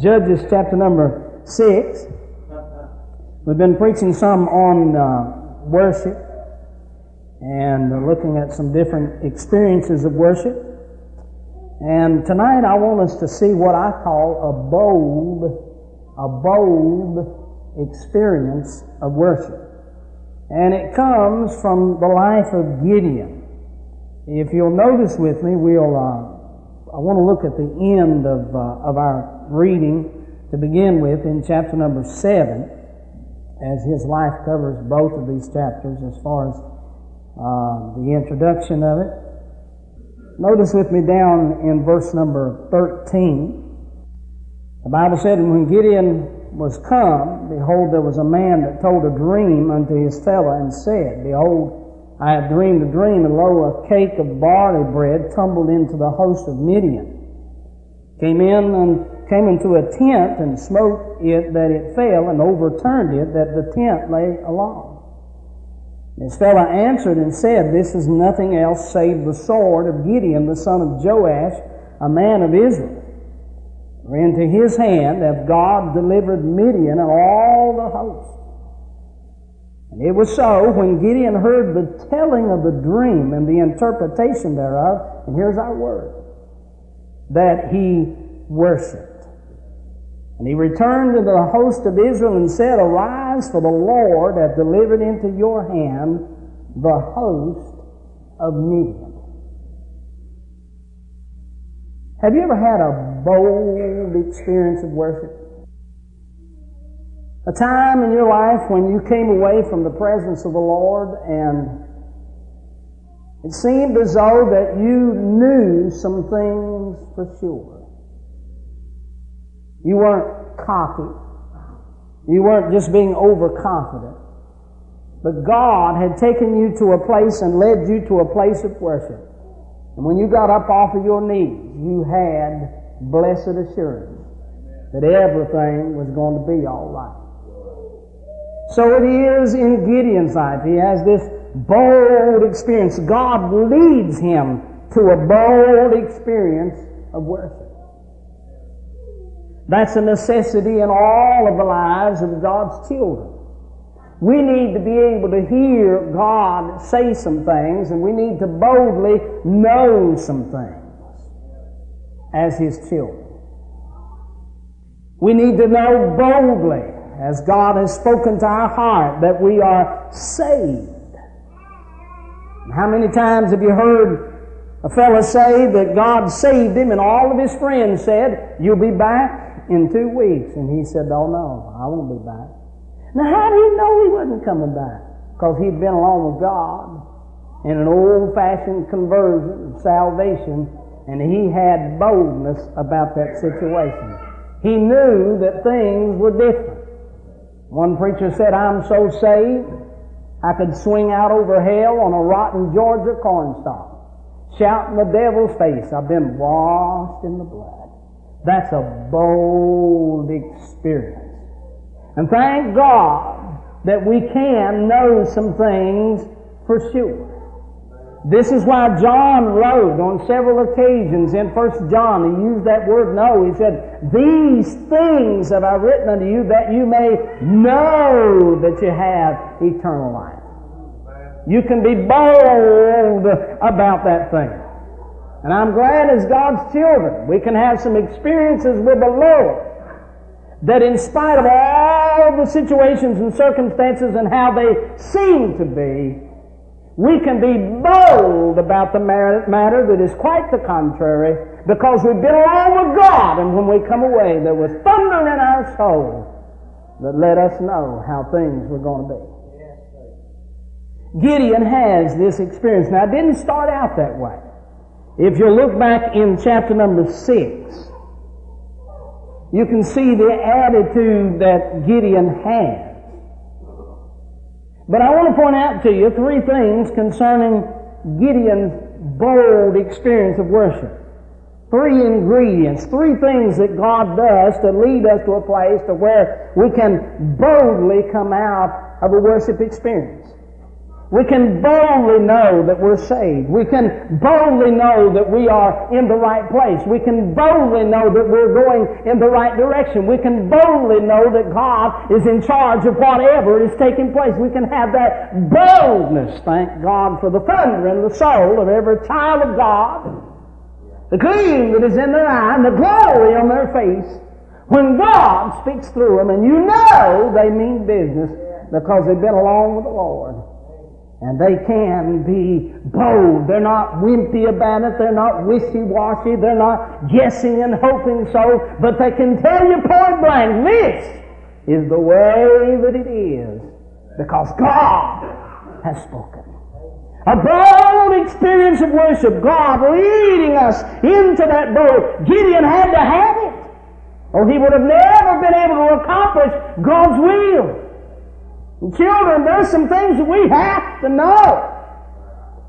Judges chapter number 6. We've been preaching some on uh, worship and looking at some different experiences of worship. And tonight I want us to see what I call a bold, a bold experience of worship. And it comes from the life of Gideon. If you'll notice with me, we'll, uh, I want to look at the end of, uh, of our reading to begin with in chapter number 7, as his life covers both of these chapters as far as uh, the introduction of it. Notice with me down in verse number 13. The Bible said, And when Gideon was come, behold, there was a man that told a dream unto his fellow and said, Behold, I have dreamed a dream, and lo, a cake of barley bread tumbled into the host of Midian. Came in and came into a tent and smote it that it fell, and overturned it that the tent lay along. His fellow answered and said, This is nothing else save the sword of Gideon, the son of Joash, a man of Israel. For into his hand hath God delivered Midian and all the host. And it was so when Gideon heard the telling of the dream and the interpretation thereof, and here's our word, that he worshiped. And he returned to the host of Israel and said, Arise, for the Lord hath delivered into your hand the host of Midian. Have you ever had a bold experience of worship? A time in your life when you came away from the presence of the Lord and it seemed as though that you knew some things for sure. You weren't cocky. You weren't just being overconfident. But God had taken you to a place and led you to a place of worship. And when you got up off of your knees, you had blessed assurance that everything was going to be all right. So it is in Gideon's life. He has this bold experience. God leads him to a bold experience of worship. That's a necessity in all of the lives of God's children. We need to be able to hear God say some things and we need to boldly know some things as His children. We need to know boldly as God has spoken to our heart that we are saved. How many times have you heard a fellow say that God saved him and all of his friends said, you'll be back in two weeks. And he said, oh no, I won't be back. Now how did he know he wasn't coming back? Because he'd been along with God in an old-fashioned conversion of salvation and he had boldness about that situation. He knew that things were different. One preacher said, I'm so saved, I could swing out over hell on a rotten Georgia cornstalk, shouting the devil's face, I've been washed in the blood. That's a bold experience. And thank God that we can know some things for sure. This is why John wrote on several occasions in First John, he used that word know. He said, These things have I written unto you that you may know that you have eternal life. You can be bold about that thing. And I'm glad as God's children, we can have some experiences with the Lord that in spite of all the situations and circumstances and how they seem to be, we can be bold about the matter that is quite the contrary because we've been along with God and when we come away there was thunder in our soul that let us know how things were going to be. Gideon has this experience. Now it didn't start out that way. If you look back in chapter number six, you can see the attitude that Gideon had. But I want to point out to you three things concerning Gideon's bold experience of worship. Three ingredients, three things that God does to lead us to a place to where we can boldly come out of a worship experience. We can boldly know that we're saved. We can boldly know that we are in the right place. We can boldly know that we're going in the right direction. We can boldly know that God is in charge of whatever is taking place. We can have that boldness. Thank God for the thunder in the soul of every child of God. The gleam that is in their eye and the glory on their face. When God speaks through them and you know they mean business because they've been along with the Lord. And they can be bold. They're not wimpy about it. They're not wishy-washy. They're not guessing and hoping so. But they can tell you point blank, this is the way that it is. Because God has spoken. A bold experience of worship. God leading us into that boat. Gideon had to have it. Or he would have never been able to accomplish God's will. Children, there's some things that we have to know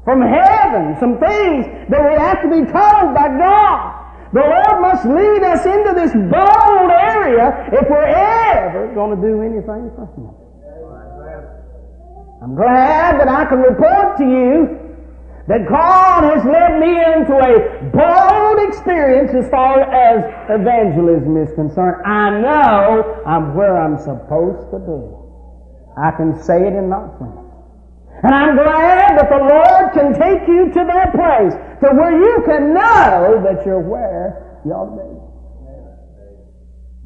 from heaven, some things that we have to be told by God. The Lord must lead us into this bold area if we're ever going to do anything for Him. I'm glad that I can report to you that God has led me into a bold experience as far as evangelism is concerned. I know I'm where I'm supposed to be. I can say it and not sin. And I'm glad that the Lord can take you to that place to where you can know that you're where you ought to be.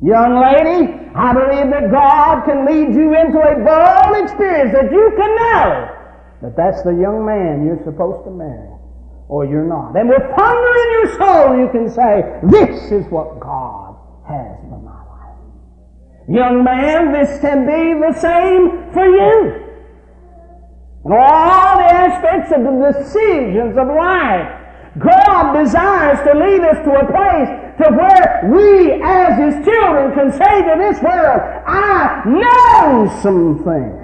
Young lady, I believe that God can lead you into a bold experience that you can know that that's the young man you're supposed to marry or you're not. And with thunder in your soul you can say, this is what God has for Young man, this can be the same for you. In all the aspects of the decisions of life, God desires to lead us to a place to where we as His children can say to this world, I know some things.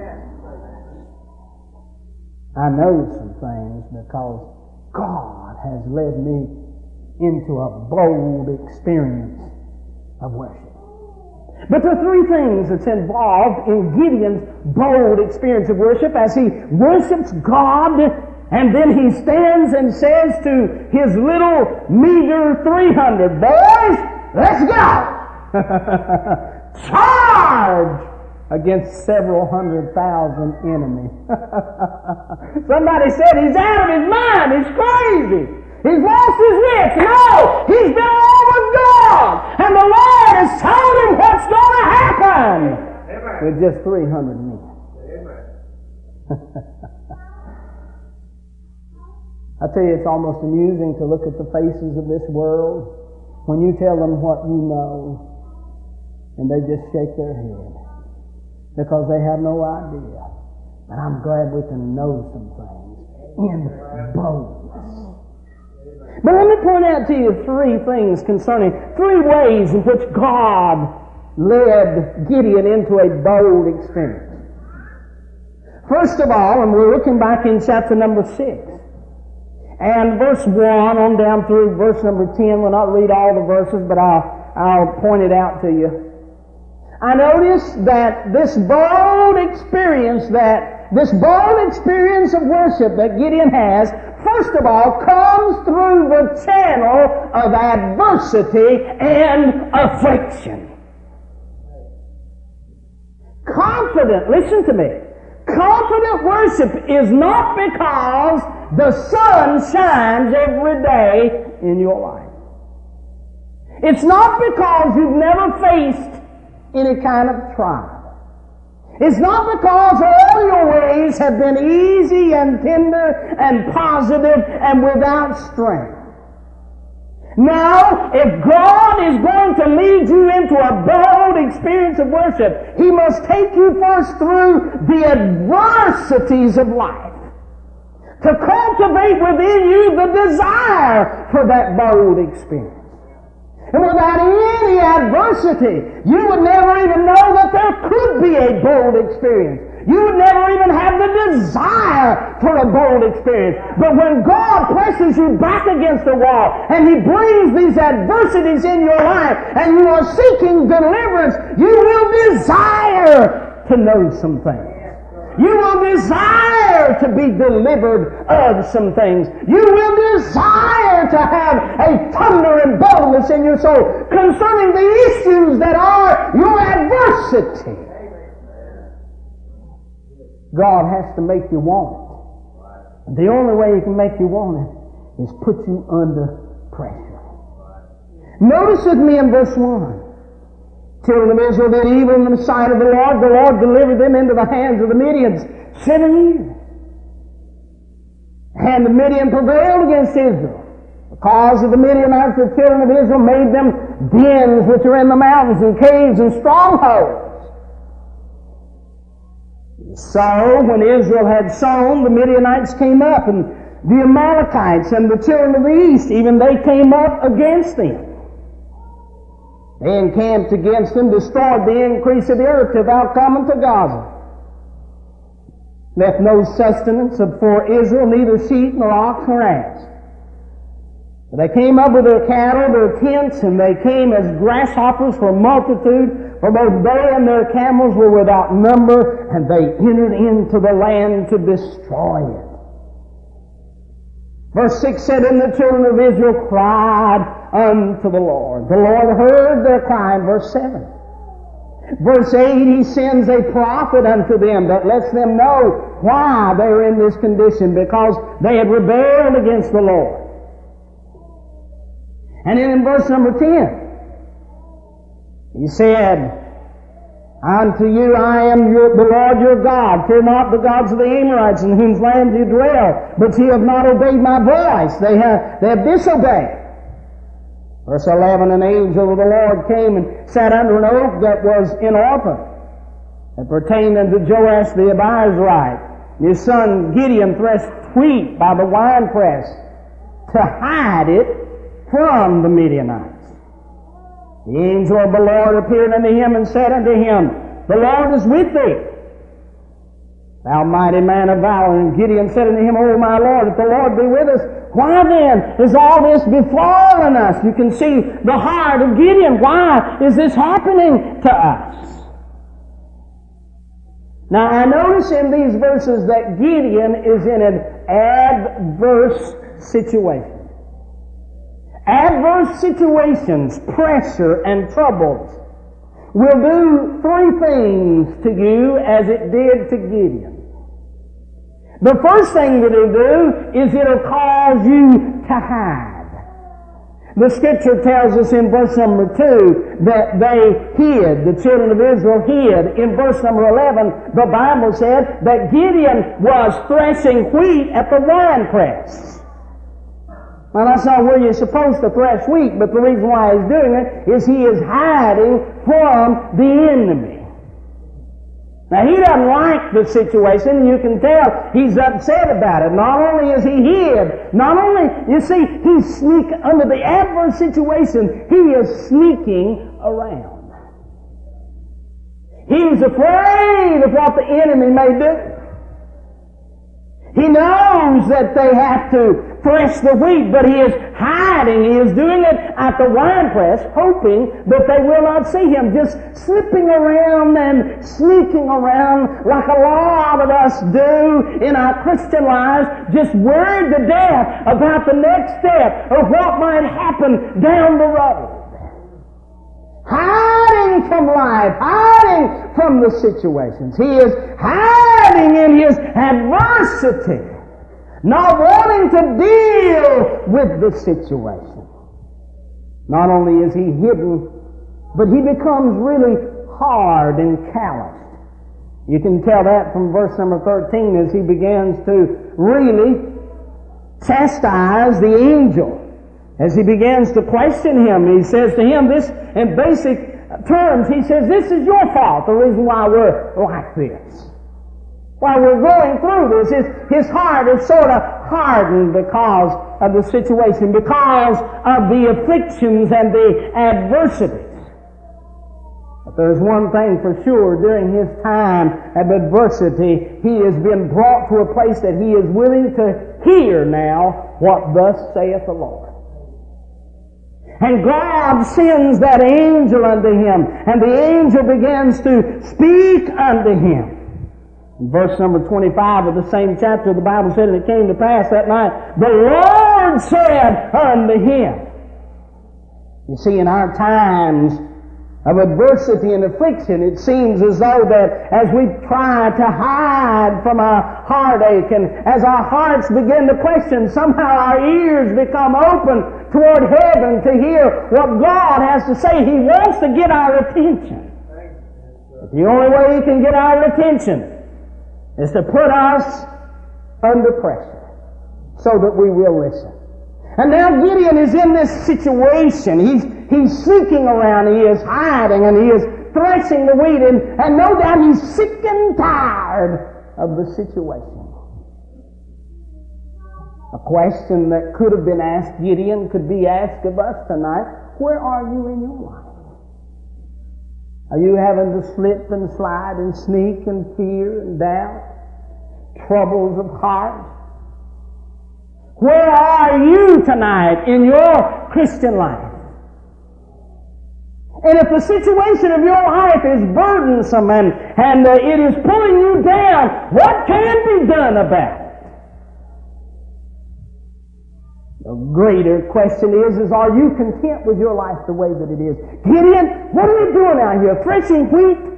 I know some things because God has led me into a bold experience of worship. But there are three things that's involved in Gideon's bold experience of worship as he worships God and then he stands and says to his little meager 300, boys, let's go! Charge! Against several hundred thousand enemies. Somebody said he's out of his mind, he's crazy. He's lost his wits. No, he's been God. And the Lord is telling him what's going to happen. Amen. With just 300 men. I tell you, it's almost amusing to look at the faces of this world when you tell them what you know and they just shake their head because they have no idea. And I'm glad we can know some things in boldness. But let me point out to you three things concerning, three ways in which God led Gideon into a bold experience. First of all, and we're looking back in chapter number 6, and verse 1 on down through verse number 10. We'll not read all the verses, but I'll, I'll point it out to you. I notice that this bold experience that, this bold experience of worship that Gideon has first of all, comes through the channel of adversity and affliction. Confident, listen to me. Confident worship is not because the sun shines every day in your life. It's not because you've never faced any kind of trial. It's not because all your ways have been easy and tender and positive and without strength. Now, if God is going to lead you into a bold experience of worship, He must take you first through the adversities of life to cultivate within you the desire for that bold experience. Without any adversity, you would never even know that there could be a bold experience. You would never even have the desire for a bold experience. But when God presses you back against the wall and He brings these adversities in your life and you are seeking deliverance, you will desire to know some things. You will desire to be delivered of some things. You will desire to have a thunder and boldness in your soul concerning the issues that are your adversity. God has to make you want it. The only way He can make you want it is put you under pressure. Notice with me in verse 1 children of Israel did evil in the sight of the Lord. The Lord delivered them into the hands of the Midians seven years. And the Midian prevailed against Israel. Because of the Midianites, the children of Israel made them dens which are in the mountains and caves and strongholds. So, when Israel had sown, the Midianites came up, and the Amalekites and the children of the east, even they came up against them. They encamped against them, destroyed the increase of the earth till thou come Gaza. Left no sustenance for Israel, neither sheep nor ox nor ass. They came up with their cattle, their tents, and they came as grasshoppers for multitude, for both they and their camels were without number, and they entered into the land to destroy it. Verse 6 said, And the children of Israel cried unto the Lord. The Lord heard their cry in verse 7. Verse 8, He sends a prophet unto them that lets them know why they're in this condition, because they had rebelled against the Lord. And then in verse number 10, He said, Unto you I am your, the Lord your God. Fear not the gods of the Amorites in whose land you dwell, but ye have not obeyed my voice. They have, they have disobeyed. Verse 11, an angel of the Lord came and sat under an oak that was in Ophrah, that pertained unto Joash the Abiezrite. His son Gideon threshed wheat by the winepress to hide it from the Midianites. The angel of the Lord appeared unto him and said unto him, The Lord is with thee. Thou mighty man of valor. And Gideon said unto him, O my Lord, if the Lord be with us, why then is all this befallen us? You can see the heart of Gideon. Why is this happening to us? Now I notice in these verses that Gideon is in an adverse situation. Adverse situations, pressure, and troubles will do three things to you as it did to Gideon. The first thing that it'll do is it'll cause you to hide. The scripture tells us in verse number 2 that they hid, the children of Israel hid. In verse number 11, the Bible said that Gideon was threshing wheat at the winepress. Now that's not where you're supposed to thresh wheat, but the reason why he's doing it is he is hiding from the enemy. Now he doesn't like the situation, you can tell he's upset about it. Not only is he hid, not only, you see, he's sneak, under the adverse situation, he is sneaking around. He's afraid of what the enemy may do. He knows that they have to thresh the wheat, but he is hiding. He is doing it at the winepress, hoping that they will not see him, just slipping around and sneaking around like a lot of us do in our Christian lives, just worried to death about the next step of what might happen down the road. Hiding from life, hiding from the situations. He is hiding in his adversity, not wanting to deal with the situation. Not only is he hidden, but he becomes really hard and callous. You can tell that from verse number 13 as he begins to really chastise the angel as he begins to question him, he says to him this in basic terms, he says, this is your fault, the reason why we're like this. Why we're going through this. His, his heart is sort of hardened because of the situation, because of the afflictions and the adversities. But there's one thing for sure, during his time of adversity, he has been brought to a place that he is willing to hear now what thus saith the Lord. And God sends that angel unto him, and the angel begins to speak unto him. Verse number 25 of the same chapter, of the Bible said, And it came to pass that night, the Lord said unto him. You see, in our times, of adversity and affliction, it seems as though that as we try to hide from our heartache and as our hearts begin to question, somehow our ears become open toward heaven to hear what God has to say. He wants to get our attention. But the only way He can get our attention is to put us under pressure so that we will listen. And now Gideon is in this situation. He's, he's seeking around. He is hiding and he is threshing the wheat and, and no doubt he's sick and tired of the situation. A question that could have been asked Gideon could be asked of us tonight. Where are you in your life? Are you having to slip and slide and sneak and fear and doubt? Troubles of heart? Where are you tonight in your Christian life? And if the situation of your life is burdensome and, and uh, it is pulling you down, what can be done about it? The greater question is, is are you content with your life the way that it is? Gideon, what are you doing out here? Threshing wheat?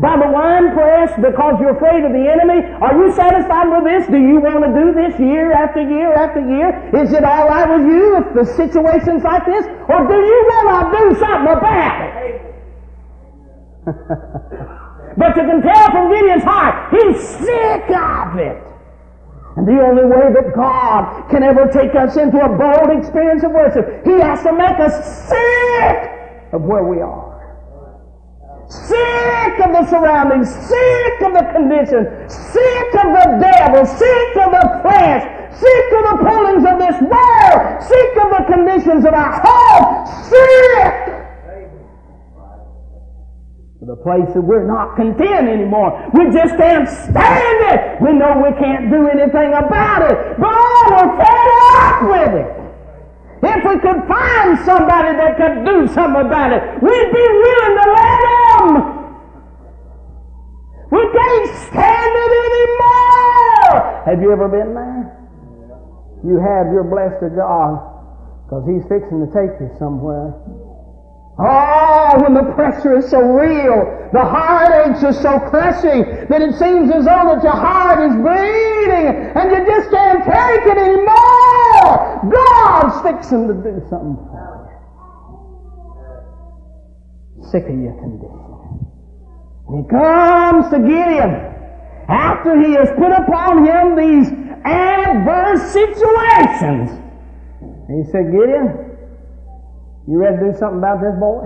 by the wine press because you're afraid of the enemy? Are you satisfied with this? Do you want to do this year after year after year? Is it all right with you if the situation's like this? Or do you want to do something about it? but you can tell from Gideon's heart, he's sick of it. And the only way that God can ever take us into a bold experience of worship, He has to make us sick of where we are. Sick of the surroundings, sick of the condition, sick of the devil, sick of the flesh, sick of the pullings of this world, sick of the conditions of our home, sick to the place that we're not content anymore. We just can't stand it. We know we can't do anything about it, but oh, we're fed up with it. If we could find somebody that could do something about it, we'd be willing to let them. We can't stand it anymore. Have you ever been there? You have. You're blessed of God because He's fixing to take you somewhere. Oh, when the pressure is so real, the heartaches are so crushing that it seems as though that your heart is bleeding and you just can't take it anymore. God's fixing to do something for you. Sick of your condition. And he comes to Gideon after he has put upon him these adverse situations. And he said, Gideon, you ready to do something about this boy?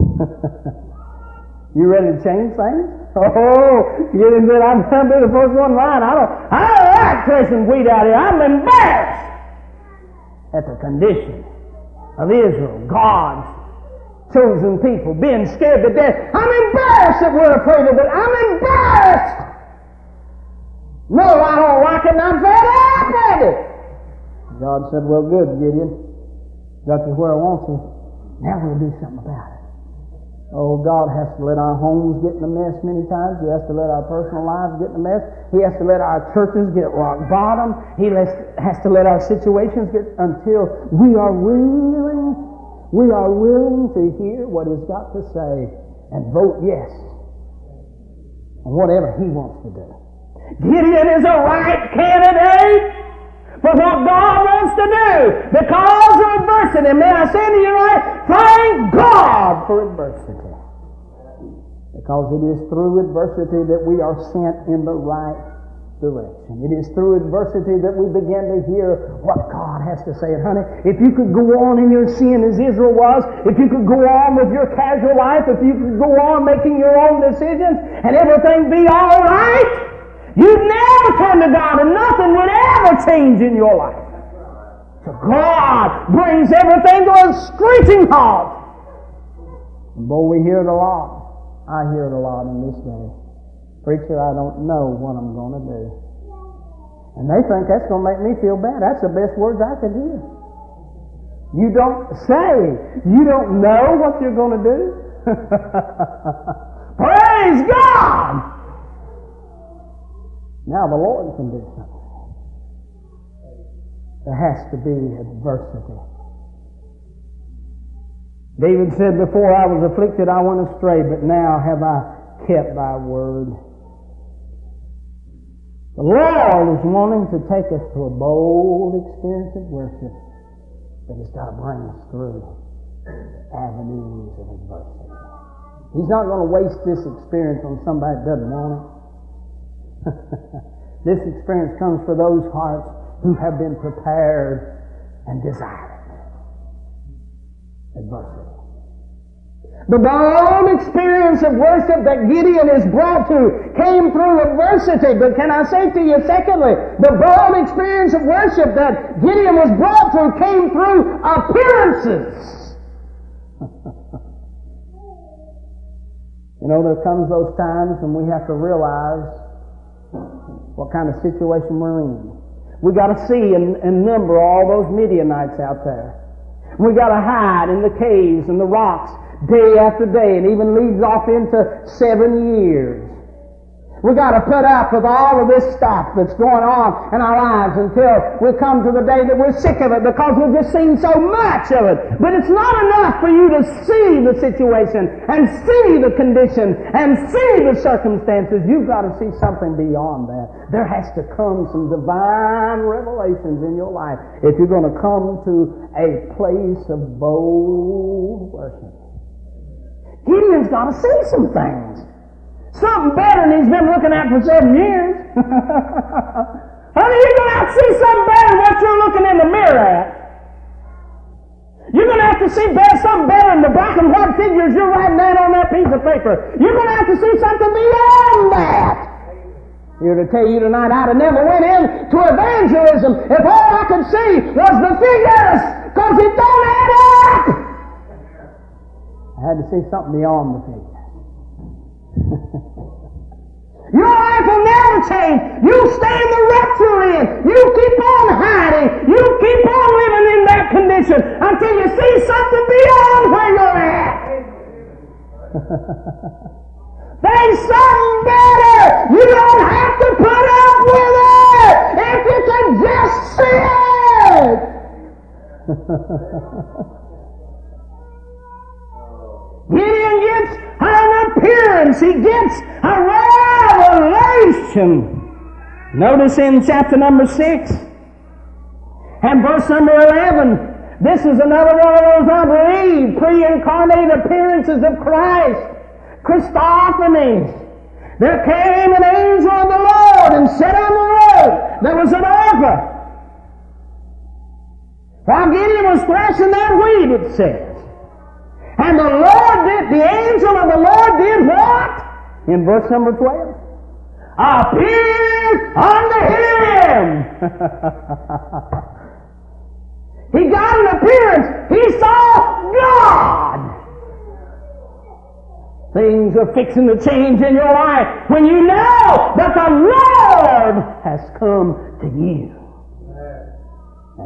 you ready to change things? Oh, you didn't say I'm to be the first one in line. I don't, I don't like threshing wheat out here. I'm embarrassed at the condition of Israel, God's chosen people, being scared to death. I'm embarrassed that we're afraid of it. I'm embarrassed. No, I don't like it and I'm fed up at it. God said, well, good, Gideon. Got you where I want you. Now we'll do something about it. Oh, God has to let our homes get in a mess many times. He has to let our personal lives get in a mess. He has to let our churches get rock bottom. He has to let our situations get until we are willing, we are willing to hear what He's got to say and vote yes on whatever He wants to do. Gideon is a right candidate for what God wants to do because of adversity. May I say to you right, thank God for adversity. Because it is through adversity that we are sent in the right direction. It is through adversity that we begin to hear what God has to say. And honey, if you could go on in your sin as Israel was, if you could go on with your casual life, if you could go on making your own decisions, and everything be all right, You'd never turn to God and nothing would ever change in your life. So God brings everything to a screeching halt. Boy, we hear it a lot. I hear it a lot in this day. Preacher, I don't know what I'm going to do. And they think that's going to make me feel bad. That's the best words I could hear. You don't say. You don't know what you're going to do. Praise God! Now the Lord can do something. There has to be adversity. David said, Before I was afflicted, I went astray, but now have I kept thy word. The Lord is wanting to take us to a bold experience of worship, but He's got to bring us through avenues of adversity. He's not going to waste this experience on somebody that doesn't want it. this experience comes for those hearts who have been prepared and desired it. Adversity. The bold experience of worship that Gideon is brought to came through adversity. But can I say to you, secondly, the bold experience of worship that Gideon was brought to came through appearances. you know, there comes those times when we have to realize what kind of situation we're in. We got to see and, and number all those Midianites out there. We got to hide in the caves and the rocks day after day and even leads off into seven years. We got to put up with all of this stuff that's going on in our lives until we come to the day that we're sick of it because we've just seen so much of it. But it's not enough for you to see the situation and see the condition and see the circumstances. You've got to see something beyond that. There has to come some divine revelations in your life if you're going to come to a place of bold worship. Gideon's got to see some things. Something better than he's been looking at for seven years. Honey, you're going to have to see something better than what you're looking in the mirror at. You're going to have to see better, something better than the black and white figures you're writing down on that piece of paper. You're going to have to see something beyond that. Here to tell you tonight, I'd have never went in to evangelism if all I could see was the figures, because it don't add up. I had to see something beyond the figures. Your life will never change. You stay in the rut you're in. You keep on hiding. You keep on living in that condition until you see something beyond where you're at. There's something better. You don't have to put up with it if you can just see it. Gideon gets an appearance. He gets a revelation. Notice in chapter number 6 and verse number 11, this is another one of those, I believe, pre-incarnate appearances of Christ. Christophanies. There came an angel of the Lord and sat on the road. There was an altar. While Gideon was threshing that wheat, it says. And the Lord did, the angel of the Lord did what? In verse number 12. Appeared unto him. he got an appearance. He saw God. Things are fixing to change in your life when you know that the Lord has come to you.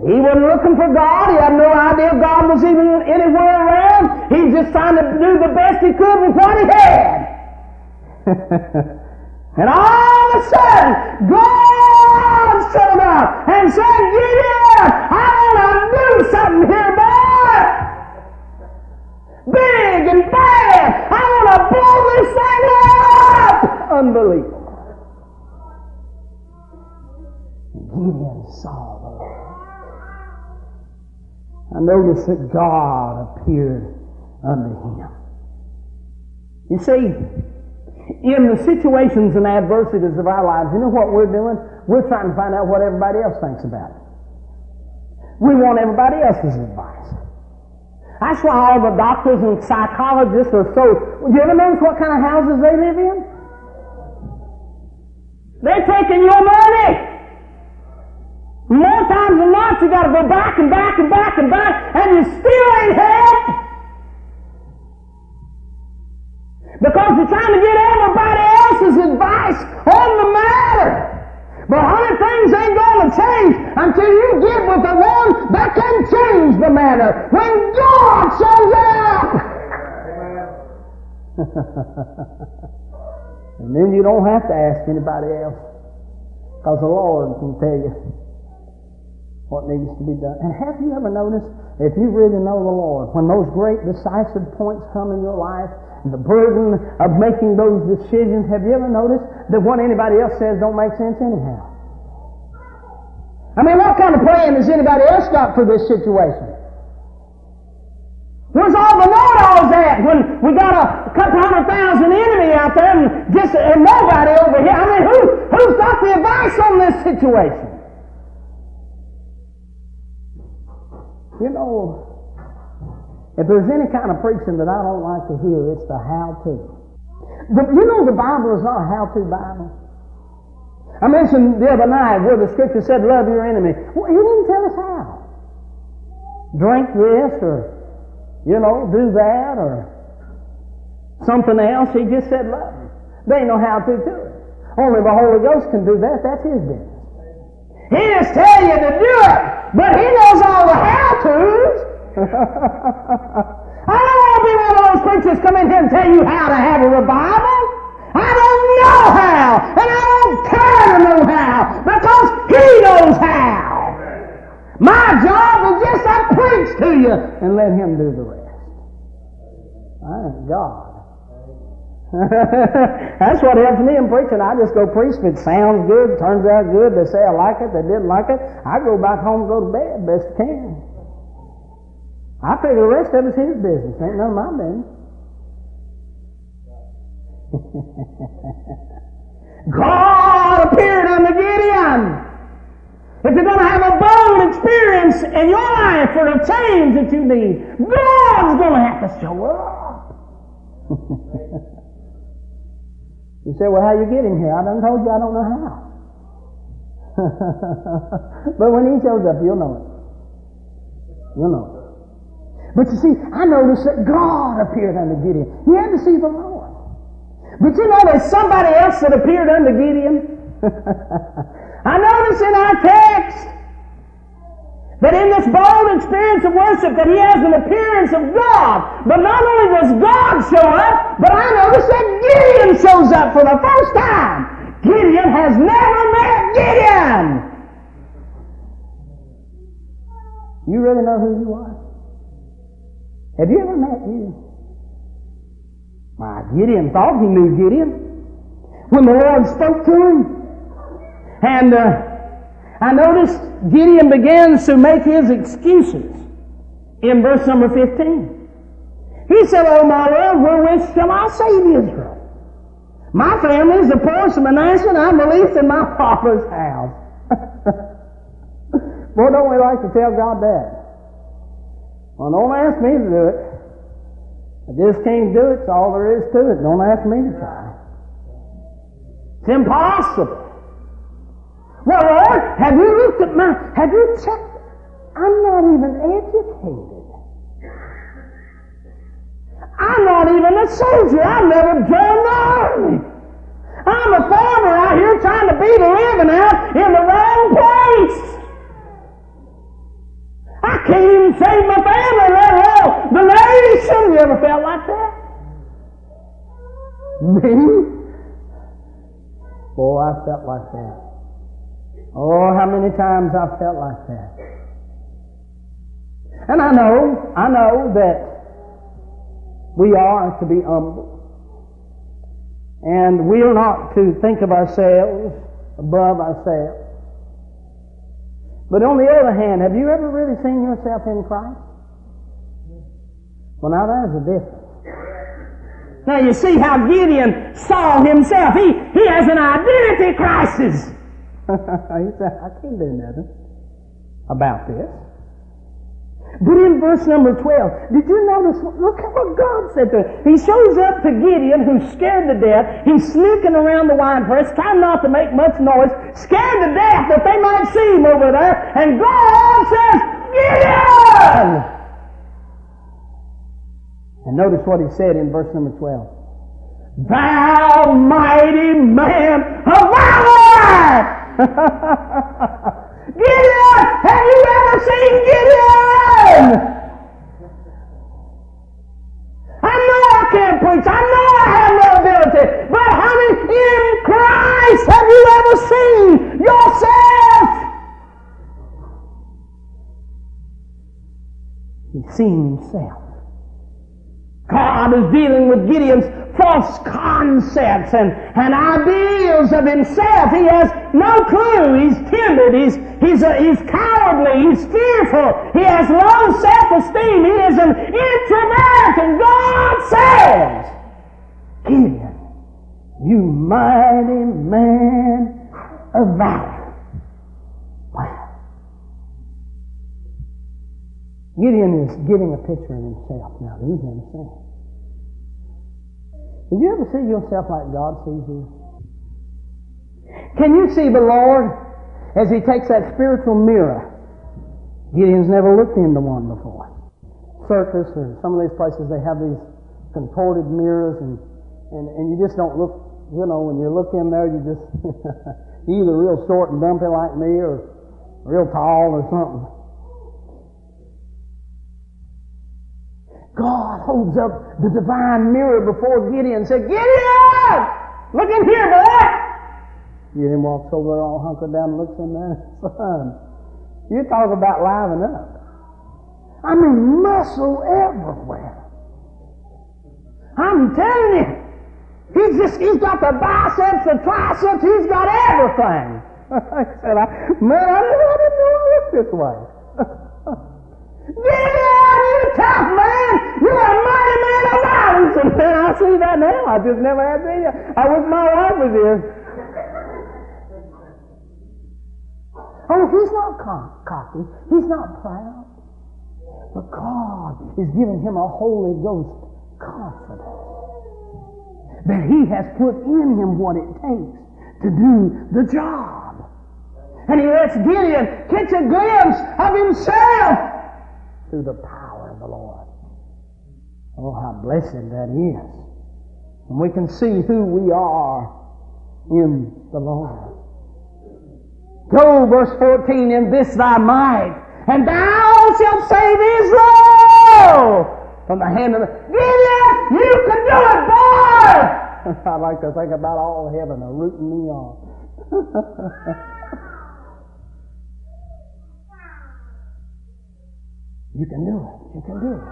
He wasn't looking for God. He had no idea God was even anywhere around. He was just trying to do the best he could with what he had. and all of a sudden, God showed up and said, Gideon, I want to do something here, boy. Big and bad. I want to blow this thing up. Unbelievable. Gideon saw. I noticed that God appeared unto him. You see, in the situations and adversities of our lives, you know what we're doing? We're trying to find out what everybody else thinks about it. We want everybody else's advice. That's why all the doctors and psychologists are so. Do you ever notice what kind of houses they live in? They're taking your money. More times than not, you got to go back and back and back and back, and you still ain't helped. Because you're trying to get everybody else's advice on the matter. But honey, things ain't to change until you get with the one that can change the matter. When God shows up. and then you don't have to ask anybody else. Because the Lord can tell you what needs to be done. And have you ever noticed, if you really know the Lord, when those great decisive points come in your life, the burden of making those decisions, have you ever noticed that what anybody else says don't make sense anyhow? I mean, what kind of plan has anybody else got for this situation? Where's all the know-alls at when we got a couple hundred thousand enemy out there and just and nobody over here? I mean, who who's got the advice on this situation? You know, if there's any kind of preaching that I don't like to hear, it's the how-to. But you know, the Bible is not a how-to Bible. I mentioned the other night where the Scripture said, "Love your enemy." Well, He didn't tell us how. Drink this or you know, do that or something else. He just said love. They know how to do it. Only the Holy Ghost can do that. That's his business. He just tell you to do it, but he knows all the I don't want to be one of those preachers come in here and tell you how to have a revival. I don't know how, and I don't care to know how, because he knows how. My job is just to preach to you and let Him do the rest. I God. That's what helps me in preaching. I just go preach. If it sounds good, turns out good, they say I like it, they didn't like it, I go back home and go to bed best I can. I figure the rest of it's his business. Ain't none of my business. God appeared unto Gideon. If you're going to have a bold experience in your life for the change that you need, God's going to have to show up. you say, well, how you get him here? I done told you I don't know how. but when he shows up, you'll know it. You'll know it. But you see, I noticed that God appeared unto Gideon. He had to see the Lord. But you know there's somebody else that appeared unto Gideon? I notice in our text that in this bold experience of worship that he has an appearance of God. But not only does God show up, but I notice that Gideon shows up for the first time. Gideon has never met Gideon. You really know who you are? Have you ever met him? My Gideon thought he knew Gideon. When the Lord spoke to him, and uh, I noticed Gideon begins to make his excuses in verse number 15. He said, Oh my Lord, wherewith shall I save Israel? My family is the poorest of Manasseh, and I'm the least in my father's house. Boy, don't we like to tell God that? Well, don't ask me to do it. I just can't do it. It's all there is to it. Don't ask me to try. It's impossible. Well, Lord, have you looked at my, have you checked? I'm not even educated. I'm not even a soldier. I've never joined the army. I'm a farmer out here trying to beat a living out in the wrong place. I can't even save my family, let alone the nation. You ever felt like that? Me? Oh, I felt like that. Oh, how many times I've felt like that. And I know, I know that we are to be humble. And we are not to think of ourselves above ourselves. But on the other hand, have you ever really seen yourself in Christ? Well, now there's a difference. Now you see how Gideon saw himself. He, he has an identity crisis. he said, I can't do nothing about this. But in verse number 12, did you notice? Look at what God said him. He shows up to Gideon, who's scared to death. He's sneaking around the wine press, trying not to make much noise, scared to death that they might see him over there. And God says, Gideon! And notice what he said in verse number 12. Thou mighty man of valor! Gideon! Have you saying, get in! I know I can't preach. I know I have no ability. But honey, in Christ have you ever seen yourself? He's seen himself. God is dealing with Gideon's false concepts and, and ideals of himself. He has no clue. He's timid. He's he's, a, he's cowardly. He's fearful. He has low self-esteem. He is an introvert. And God says, Gideon, you mighty man of valor. Wow. Gideon is getting a picture of himself now he's never seen. Did you ever see yourself like God sees you? Can you see the Lord as He takes that spiritual mirror? Gideon's never looked into one before. Circus or some of these places, they have these contorted mirrors and, and, and you just don't look, you know, when you look in there, you just, either real short and dumpy like me or real tall or something. God holds up the divine mirror before Gideon and said, Gideon! Look in here, boy! Gideon walks over all hunkered down and looks in there. Son, you talk about livening up. I mean, muscle everywhere. I'm telling you, he's just, he's got the biceps, the triceps, he's got everything. I said, I, man, I didn't, I didn't know it looked this way. Gideon, you tough man! You're a mighty man of valor! And man, I see that now. I just never had seen you. I wish my wife was here. Oh, he's not cocky. He's not proud. But God is giving him a Holy Ghost confidence that he has put in him what it takes to do the job. And he lets Gideon catch a glimpse of himself through the power of the Lord. Oh, how blessed that is. And we can see who we are in the Lord. Go, verse 14, in this thy might, and thou shalt save Israel from the hand of the Gideon, you can do it, boy! I like to think about all heaven rooting me on. You can do it. You can do it.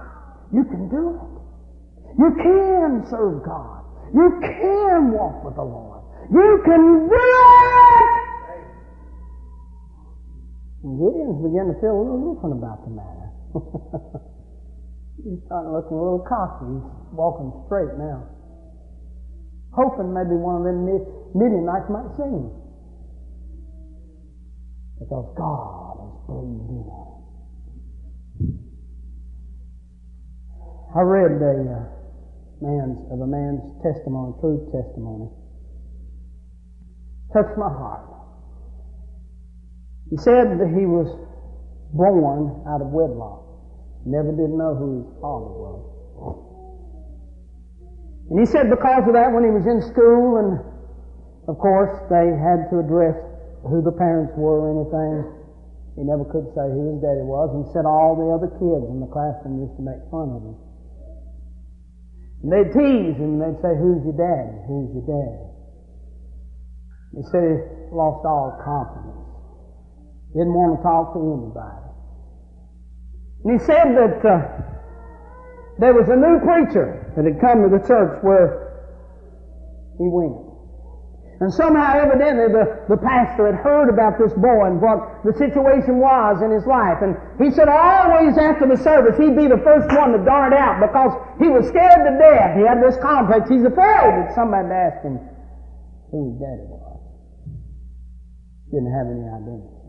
You can do it. You can serve God. You can walk with the Lord. You can do it! Gideon's beginning to feel a little different about the matter. He's starting looking a little cocky. He's walking straight now. Hoping maybe one of them Midianites might see him. Because God has believed in him. I read a uh, man's of a man's testimony, true testimony. Touched my heart. He said that he was born out of wedlock. Never did know who his father was. And he said because of that, when he was in school, and of course they had to address who the parents were or anything, he never could say who his daddy was. He said all the other kids in the classroom used to make fun of him. And they'd tease him and they'd say, Who's your daddy? Who's your daddy? He said he lost all confidence. Didn't want to talk to anybody. And he said that uh, there was a new preacher that had come to the church where he went. And somehow, evidently, the, the pastor had heard about this boy and what the situation was in his life. And he said always after the service, he'd be the first one to dart out because he was scared to death. He had this complex. He's afraid that somebody would ask him who his daddy was. Didn't have any identity.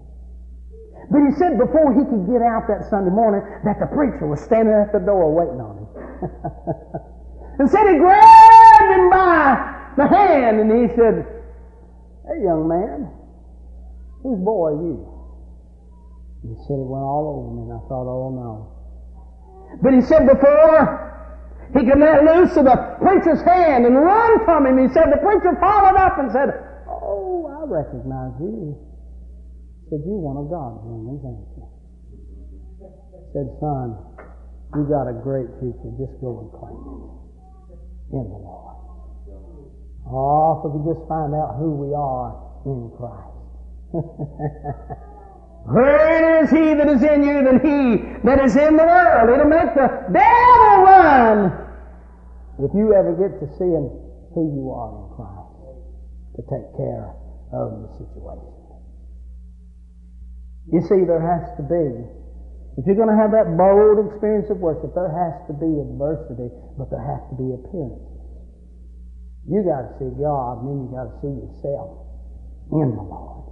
But he said before he could get out that Sunday morning that the preacher was standing at the door waiting on him. and said he grabbed him by the hand and he said, Hey, young man, whose boy are you? He said it went all over me, and I thought, oh no. But he said before he could let loose of the preacher's hand and run from him, he said the preacher followed up and said, Oh, I recognize you. Said, You one of God's youngins, ain't you? Said, Son, you got a great future. Just go and claim it in the Lord. Oh, if we could just find out who we are in Christ. Greater is he that is in you than he that is in the world. It'll make the devil run if you ever get to seeing who you are in Christ to take care of the situation. You see, there has to be, if you're going to have that bold experience of worship, there has to be adversity, but there has to be appearances. You got to see God, and then you got to see yourself in the Lord.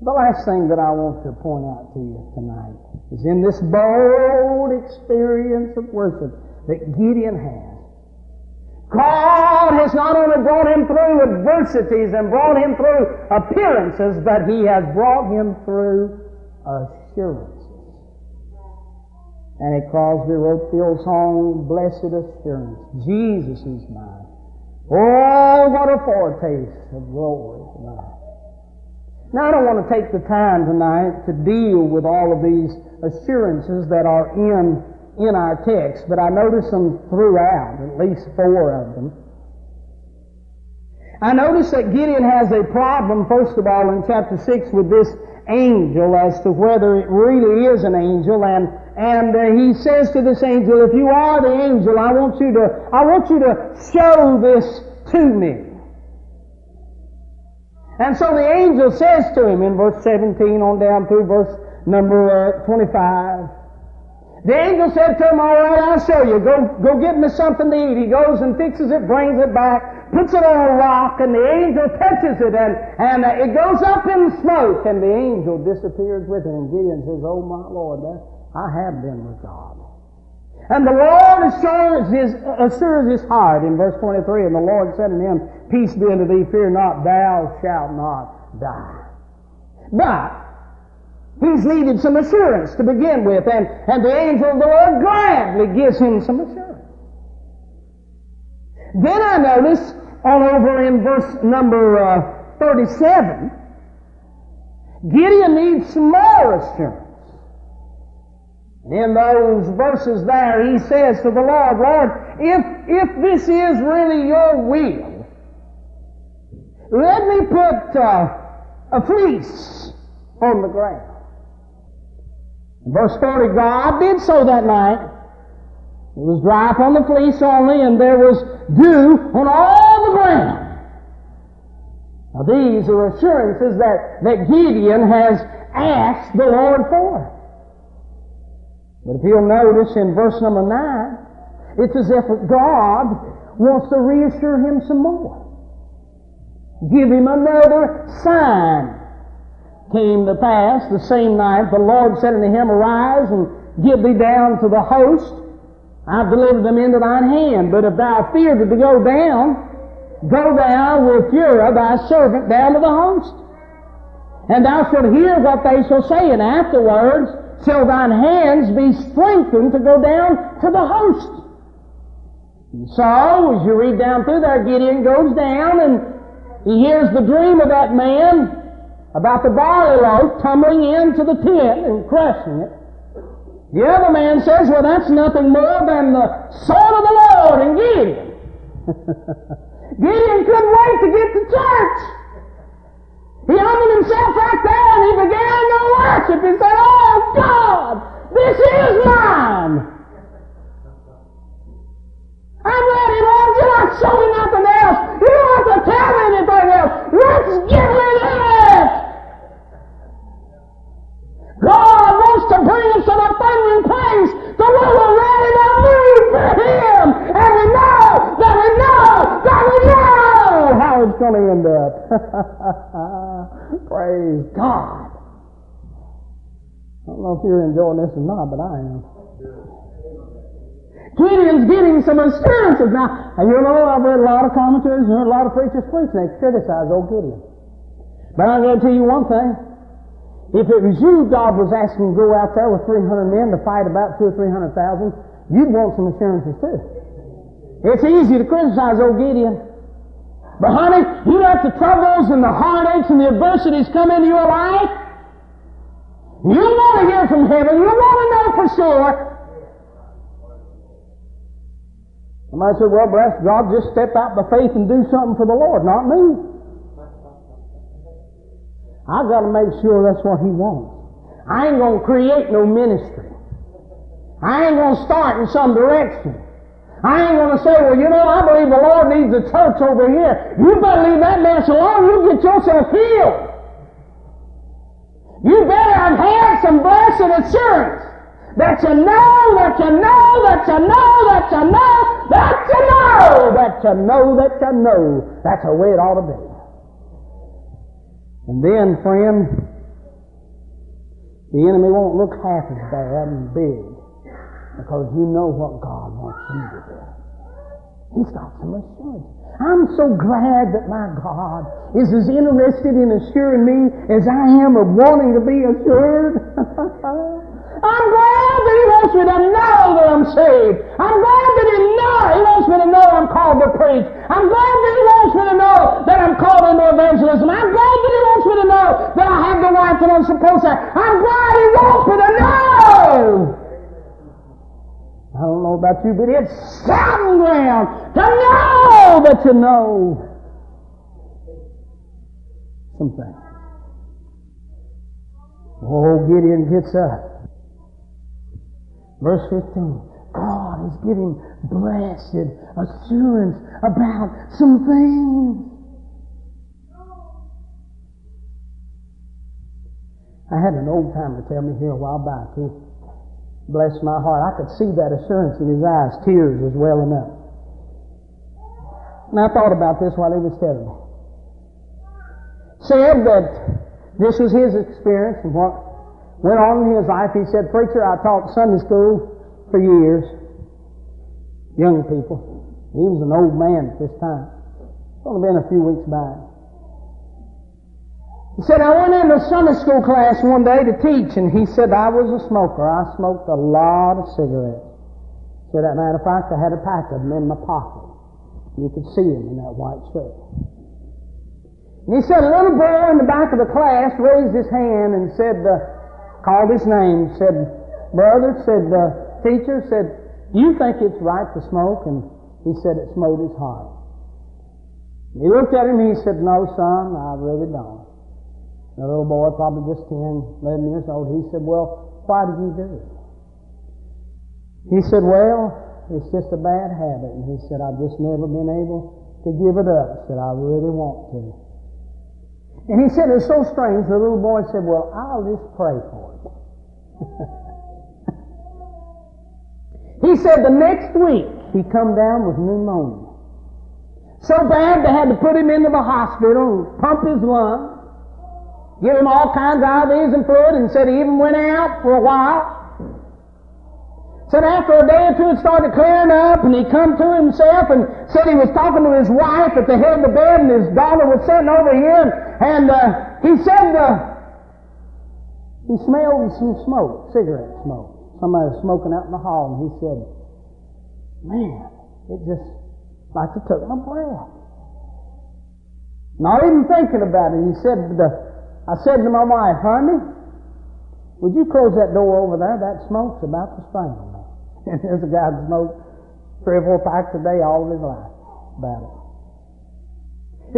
The last thing that I want to point out to you tonight is in this bold experience of worship that Gideon has. God has not only brought him through adversities and brought him through appearances, but he has brought him through assurances. Fanny Crosby wrote the old song, Blessed Assurance, Jesus is mine. Oh, what a foretaste of glory tonight. Now, I don't want to take the time tonight to deal with all of these assurances that are in, in our text, but I notice them throughout, at least four of them. I notice that Gideon has a problem, first of all, in chapter 6 with this angel as to whether it really is an angel and and uh, he says to this angel, if you are the angel, I want you to, I want you to show this to me. And so the angel says to him in verse 17 on down through verse number uh, 25. The angel said to him, all right, I'll show you. Go, go get me something to eat. He goes and fixes it, brings it back, puts it on a rock, and the angel touches it, and, and uh, it goes up in smoke, and the angel disappears with it. And Gideon says, oh my Lord, that, I have been with God. And the Lord assures his, assures his heart in verse 23, and the Lord said unto him, Peace be unto thee, fear not, thou shalt not die. But, he's needed some assurance to begin with, and, and the angel of the Lord gladly gives him some assurance. Then I notice, all over in verse number uh, 37, Gideon needs some more assurance. In those verses there, he says to the Lord, Lord, if, if this is really your will, let me put uh, a fleece on the ground. Verse 40, God did so that night. It was dry upon the fleece only, and there was dew on all the ground. Now these are assurances that, that Gideon has asked the Lord for. But if you'll notice in verse number 9, it's as if God wants to reassure him some more. Give him another sign. Came to pass the same night, the Lord said unto him, Arise and give thee down to the host. I've delivered them into thine hand. But if thou feared to go down, go thou with Phurah thy servant down to the host. And thou shalt hear what they shall say, and afterwards shall thine hands be strengthened to go down to the host. And so, as you read down through there, Gideon goes down and he hears the dream of that man about the barley loaf tumbling into the tent and crushing it. The other man says, well, that's nothing more than the sword of the Lord in Gideon. Gideon couldn't wait to get to church. He humbled himself right there and he began to worship. He said, Oh God, this is mine. I'm ready, Lord. You're not showing nothing else. You don't have to tell me anything else. Let's it. God wants to bring us to the thundering place to where we're ready to move for Him. And we know that we know that we know how it's going to end up. Praise God. I don't know if you're enjoying this or not, but I am. Gideon's getting some assurances. Now, And you know, I've read a lot of commentaries and heard a lot of preachers preach, and they criticize old Gideon. But I'm going to tell you one thing. If it was you God was asking to go out there with 300 men to fight about two or 300,000, you'd want some assurances too. It's easy to criticize old Gideon. But honey, you let the troubles and the heartaches and the adversities come into your life. You want to hear from heaven. You want to know for sure. Somebody said, well, bless God, just step out by faith and do something for the Lord, not me. I've got to make sure that's what He wants. I ain't going to create no ministry. I ain't going to start in some direction. I ain't going to say, well, you know, I believe the Lord needs a church over here. You better leave that mess alone. You get yourself healed. You better have had some blessed assurance that you know, that you know, that you know, that you know, that you know, that you know, that you know. That's the way it ought to be. And then, friend, the enemy won't look half as bad and big because you know what God wants you to do. He's got some assurance. I'm so glad that my God is as interested in assuring me as I am of wanting to be assured. I'm glad that He wants me to know that I'm saved. I'm glad that He know He wants me to know I'm called to preach. I'm glad that He wants me to know that I'm called into evangelism. I'm glad that He wants me to know that I have the wife that I'm supposed to. I'm glad He wants me to know. I don't know about you, but it's sounding ground to know that you know some things. Oh, Gideon gets up. Verse 15. God is giving blessed assurance about some things. I had an old timer tell me here a while back. He blessed my heart. I could see that assurance in his eyes. Tears was welling up. And I thought about this while he was telling me. Said that this was his experience and what went on in his life. He said, Preacher, I taught Sunday school for years. Young people. He was an old man at this time. It's only been a few weeks back. He said, I went into Sunday school class one day to teach, and he said, I was a smoker. I smoked a lot of cigarettes. He said, as a matter of fact, I had a pack of them in my pocket. You could see them in that white shirt. And he said, a little boy in the back of the class raised his hand and said, uh, called his name, said, brother, said, uh, teacher, said, do you think it's right to smoke? And he said, it smote his heart. He looked at him and he said, no, son, I really don't. The little boy, probably just 10, 11 years old, he said, Well, why did you do it? He said, Well, it's just a bad habit. And he said, I've just never been able to give it up. He said, I really want to. And he said, It's so strange. The little boy said, Well, I'll just pray for it. he said, The next week, he come down with pneumonia. So bad they had to put him into the hospital and pump his lungs give him all kinds of IVs and fluid, and said he even went out for a while. Said after a day or two it started clearing up, and he come to himself and said he was talking to his wife at the head of the bed, and his daughter was sitting over here, and, uh, he said uh, he smelled some smoke, cigarette smoke. Somebody was smoking out in the hall, and he said, "Man, it just like it took my breath." Not even thinking about it, he said, "The I said to my wife, honey, would you close that door over there? That smoke's about to strangle me. And there's a guy smoked three or four packs a day all of his life about it.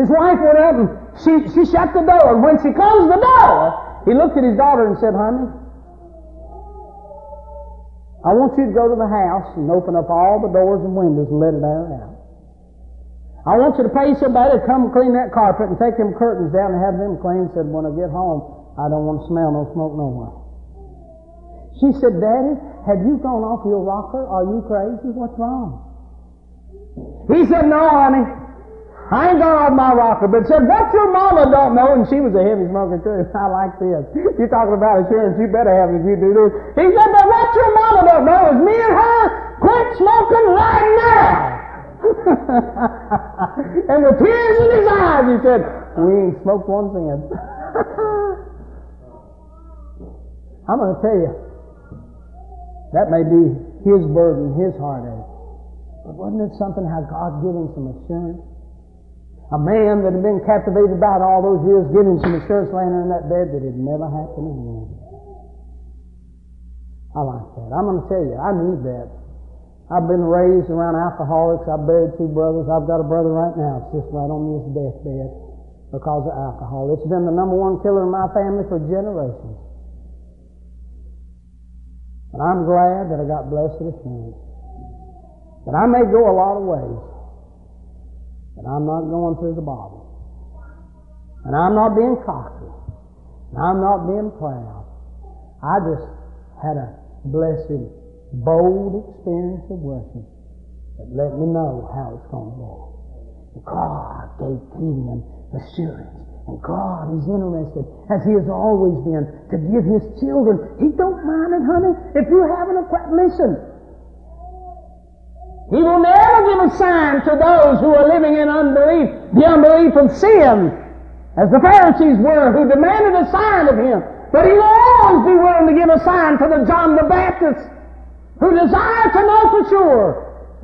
His wife went up and she, she shut the door. And when she closed the door, he looked at his daughter and said, honey, I want you to go to the house and open up all the doors and windows and let it air out. I want you to pay somebody to come clean that carpet and take them curtains down and have them clean. Said, when I get home, I don't want to smell no smoke no more. She said, Daddy, have you gone off your rocker? Are you crazy? What's wrong? He said, No, honey. I ain't gone off my rocker, but said, what your mama don't know, and she was a heavy smoker too. I like this. You're talking about assurance, you better have it if you do this. He said, but what your mama don't know is me and her quit smoking right now. and with tears in his eyes, he said, We ain't smoked one since. I'm going to tell you, that may be his burden, his heartache. But wasn't it something how God gave him some assurance? A man that had been captivated by it all those years, giving some assurance laying in that bed that it never happened again. I like that. I'm going to tell you, I need that. I've been raised around alcoholics. I've buried two brothers. I've got a brother right now. Just right on his deathbed. because of alcohol. It's been the number one killer in my family for generations. And I'm glad that I got blessed with assurance. That I may go a lot of ways, but I'm not going through the Bible. And I'm not being cocky. And I'm not being proud. I just had a blessed, bold experience of worship that let me know how it's going to go. God gave Gideon assurance. And God is interested, as He has always been, to give His children. He don't mind it, honey. If you haven't a listen. He will never give a sign to those who are living in unbelief, the unbelief of sin, as the Pharisees were, who demanded a sign of Him. But He will always be willing to give a sign to the John the Baptist, who desire to know for sure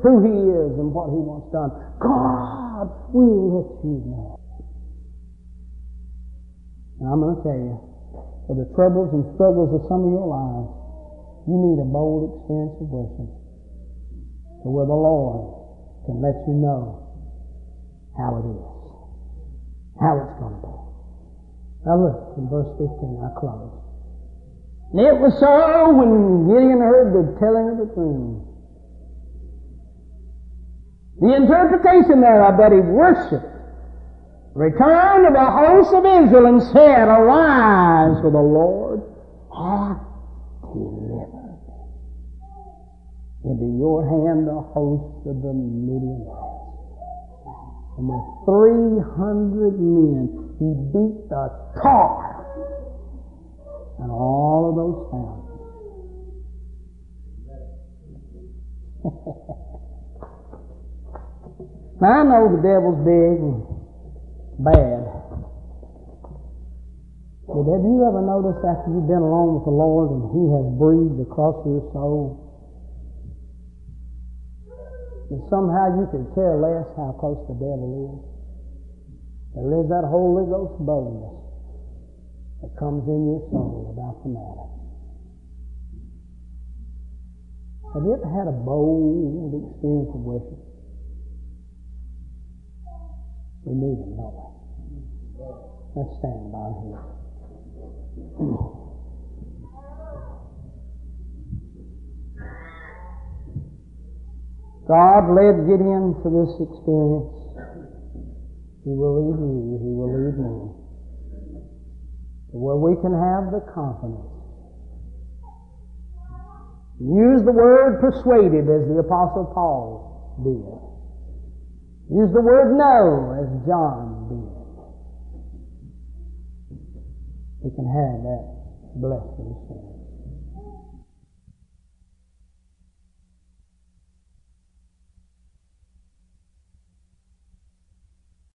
who He is and what He wants done. God will let you know. And I'm going to tell you, for the troubles and struggles of some of your lives, you need a bold experience of worship. To where the Lord can let you know how it is, how it's going to be. Now look in verse 15, I close. And it was so when Gideon heard the telling of the dream. The interpretation thereof that he worshiped returned to the host of Israel and said, Arise, for the Lord hath delivered into your hand the host of the Midianites. And with 300 men, he beat the tar and all of those thousands. now I know the devil's big and bad. But have you ever noticed after you've been alone with the Lord and He has breathed across your soul that somehow you could care less how close the devil is? There is that Holy Ghost boldness that comes in your soul about the matter. Have you ever had a bold experience of worship? We need him, don't we? Let's stand by here. God led Gideon to this experience. He will lead you. He will lead me. Where we can have the confidence. Use the word persuaded as the Apostle Paul did. Use the word know as John did. we can have that assurance.